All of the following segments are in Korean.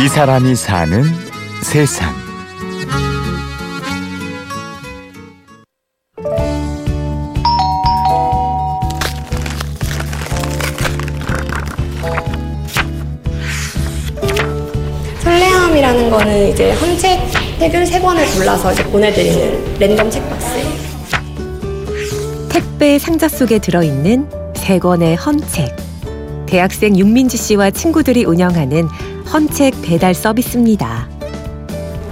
이 사람이 사는 세상. 설레함이라는 거는 이제 헌책 책을 세 권을 골라서 이제 보내드리는 랜덤 책박스예요. 택배 상자 속에 들어있는 세 권의 헌책. 대학생 윤민지 씨와 친구들이 운영하는 헌책 배달 서비스입니다.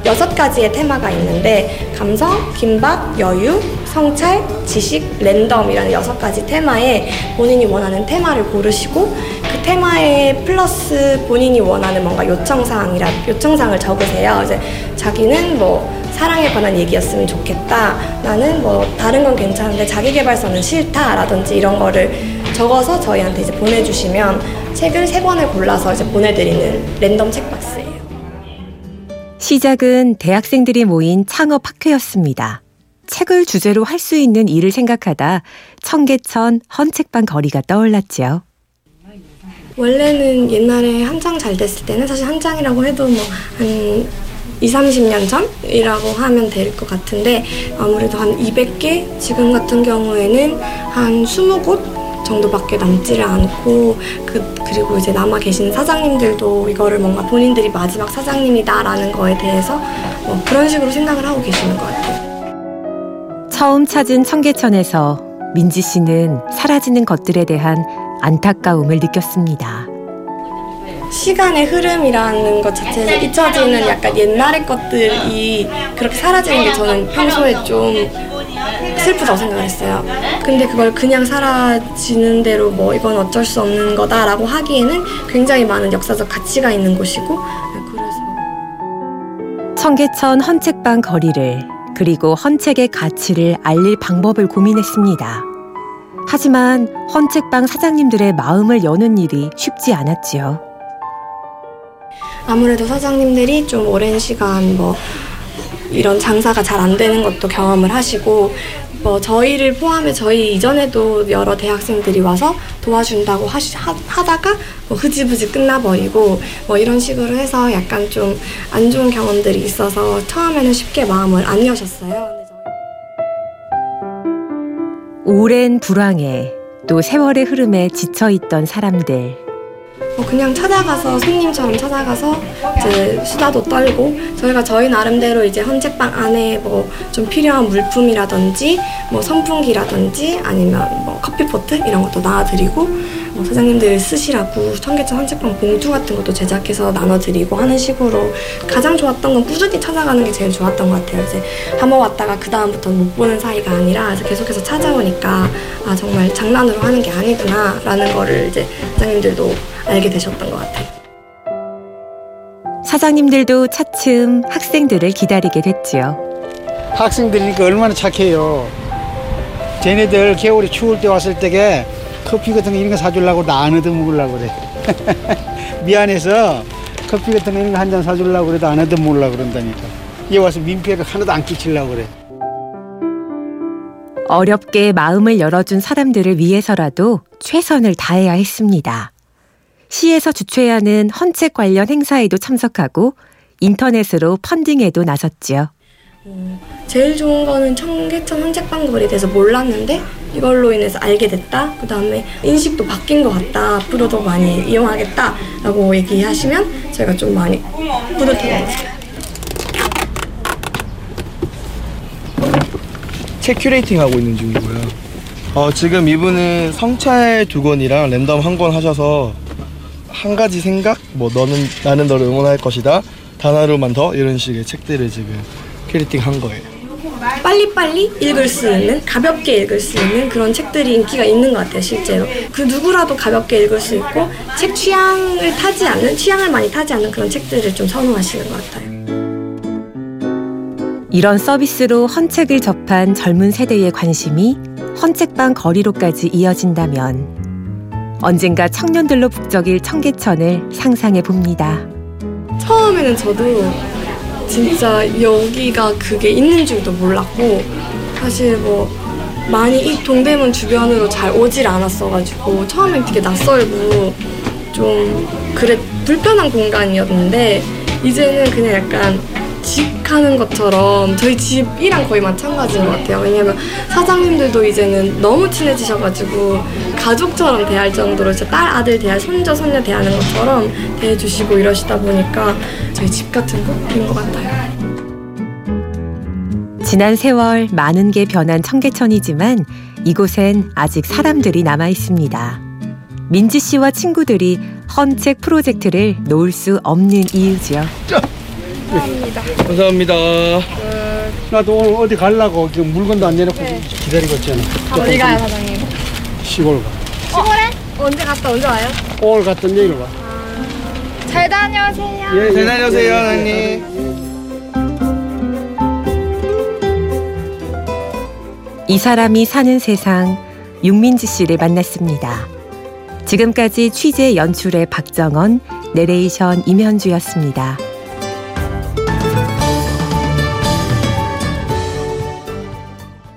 여섯 가지의 테마가 있는데 감성, 김밥, 여유, 성찰, 지식, 랜덤이라는 여섯 가지 테마에 본인이 원하는 테마를 고르시고 그 테마에 플러스 본인이 원하는 뭔가 요청사항이라 요청사항을 적으세요. 이제 자기는 뭐 사랑에 관한 얘기였으면 좋겠다. 나는 뭐 다른 건 괜찮은데 자기 개발서는 싫다라든지 이런 거를 적어서 저희한테 이제 보내주시면 책을 세 권을 골라서 이제 보내드리는 랜덤 책박스예요. 시작은 대학생들이 모인 창업 학회였습니다. 책을 주제로 할 수 있는 일을 생각하다 청계천 헌책방 거리가 떠올랐지요. 원래는 옛날에 한창 잘 됐을 때는 사실 한창이라고 해도 뭐한 2, 30년 전이라고 하면 될 것 같은데 아무래도 한 200개 지금 같은 경우에는 한 20곳 정도밖에 남지를 않고 그, 그리고 이제 남아 계신 사장님들도 이거를 뭔가 본인들이 마지막 사장님이다라는 거에 대해서 뭐 그런 식으로 생각을 하고 계시는 것 같아요. 처음 찾은 청계천에서 민지 씨는 사라지는 것들에 대한 안타까움을 느꼈습니다. 시간의 흐름이라는 것 자체에서 잊혀지는 약간 옛날의 것들이 그렇게 사라지는 게 저는 평소에 좀 슬프다고 생각을 했어요. 근데 그걸 그냥 사라지는 대로 뭐 이건 어쩔 수 없는 거다라고 하기에는 굉장히 많은 역사적 가치가 있는 곳이고 그래서 청계천 헌책방 거리를 그리고 헌책의 가치를 알릴 방법을 고민했습니다. 하지만 헌책방 사장님들의 마음을 여는 일이 쉽지 않았지요. 아무래도 사장님들이 좀 오랜 시간 뭐 이런 장사가 잘 안 되는 것도 경험을 하시고 뭐 저희를 포함해 저희 이전에도 여러 대학생들이 와서 도와준다고 하시, 하, 하다가 뭐 흐지부지 끝나버리고 뭐 이런 식으로 해서 약간 좀 안 좋은 경험들이 있어서 처음에는 쉽게 마음을 안 여셨어요. 오랜 불황에 또 세월의 흐름에 지쳐있던 사람들. 뭐 그냥 찾아가서 손님처럼 찾아가서 이제 수다도 떨고 저희가 저희 나름대로 이제 헌책방 안에 뭐 좀 필요한 물품이라든지 뭐 선풍기라든지 아니면 뭐 커피포트 이런 것도 나눠드리고 뭐 사장님들 쓰시라고 청계천 헌책방 봉투 같은 것도 제작해서 나눠드리고 하는 식으로 가장 좋았던 건 꾸준히 찾아가는 게 제일 좋았던 것 같아요. 이제 한 번 왔다가 그 다음부터는 못 보는 사이가 아니라 계속해서 찾아오니까 아 정말 장난으로 하는 게 아니구나라는 거를 이제 사장님들도 알게 되셨던 것 같아요. 사장님들도 차츰 학생들을 기다리게 됐지요. 학생들이니까 얼마나 착해요. 쟤네들 겨울에 추울 때 왔을 때게 커피 같은 거 이런 거 사주려고 나 안 얻어 먹으려고 그래. 미안해서 커피 같은 거 이런 거 한 잔 사주려고 그래도 안 얻어 먹으려고 그런다니까. 얘 와서 민폐를 하나도 안 끼치려고 그래. 어렵게 마음을 열어준 사람들을 위해서라도 최선을 다해야 했습니다. 시에서 주최하는 헌책 관련 행사에도 참석하고 인터넷으로 펀딩에도 나섰지요. 어, 제일 좋은 거는 청계천 헌책방거리에 대해서 몰랐는데 이걸로 인해서 알게 됐다. 그 다음에 인식도 바뀐 것 같다. 앞으로도 많이 이용하겠다 라고 얘기하시면 제가 좀 많이 뿌듯한 것 같아요. 책 curating 하고 있는 중이고요. 어, 지금 이분은 성찰 두 권이랑 랜덤 한 권 하셔서 한 가지 생각, 뭐 너는 나는 너를 응원할 것이다, 단 하루만 더 이런 식의 책들을 지금 curating 한 거예요. 빨리빨리 읽을 수 있는 가볍게 읽을 수 있는 그런 책들이 인기가 있는 것 같아요 실제로 그 누구라도 가볍게 읽을 수 있고 책 취향을 타지 않는 취향을 많이 타지 않는 그런 책들을 좀 선호하시는 것 같아요 이런 서비스로 헌책을 접한 젊은 세대의 관심이 헌책방 거리로까지 이어진다면 언젠가 청년들로 북적일 청계천을 상상해 봅니다. 처음에는 저도 진짜 여기가 그게 있는 줄도 몰랐고 사실 뭐 많이 이 동대문 주변으로 잘 오질 않았어가지고 처음엔 되게 낯설고 좀 그래 불편한 공간이었는데 이제는 그냥 약간 집 가는 것처럼 저희 집이랑 거의 마찬가지인 것 같아요. 왜냐면 사장님들도 이제는 너무 친해지셔가지고 가족처럼 대할 정도로 진짜 딸, 아들 대할, 손자, 손녀 대하는 것처럼 대해주시고 이러시다 보니까 저희 집 같은 곳인 것 같아요. 지난 세월 많은 게 변한 청계천이지만 이곳엔 아직 사람들이 남아 있습니다. 민지 씨와 친구들이 헌책 프로젝트를 놓을 수 없는 이유죠. 감사합니다. 나도 오늘 어디 가려고 지금 물건도 안 내놓고 기다리고 있잖아. 어디 가요, 사장님? 시골 가. 언제 갔다 언제 와요? 오늘 갔던 내일 와. 잘 다녀오세요. 예, 잘 다녀오세요, 하나님. 이 사람이 사는 세상 윤민지 씨를 만났습니다. 지금까지 취재 연출의 박정원, 내레이션 임현주였습니다.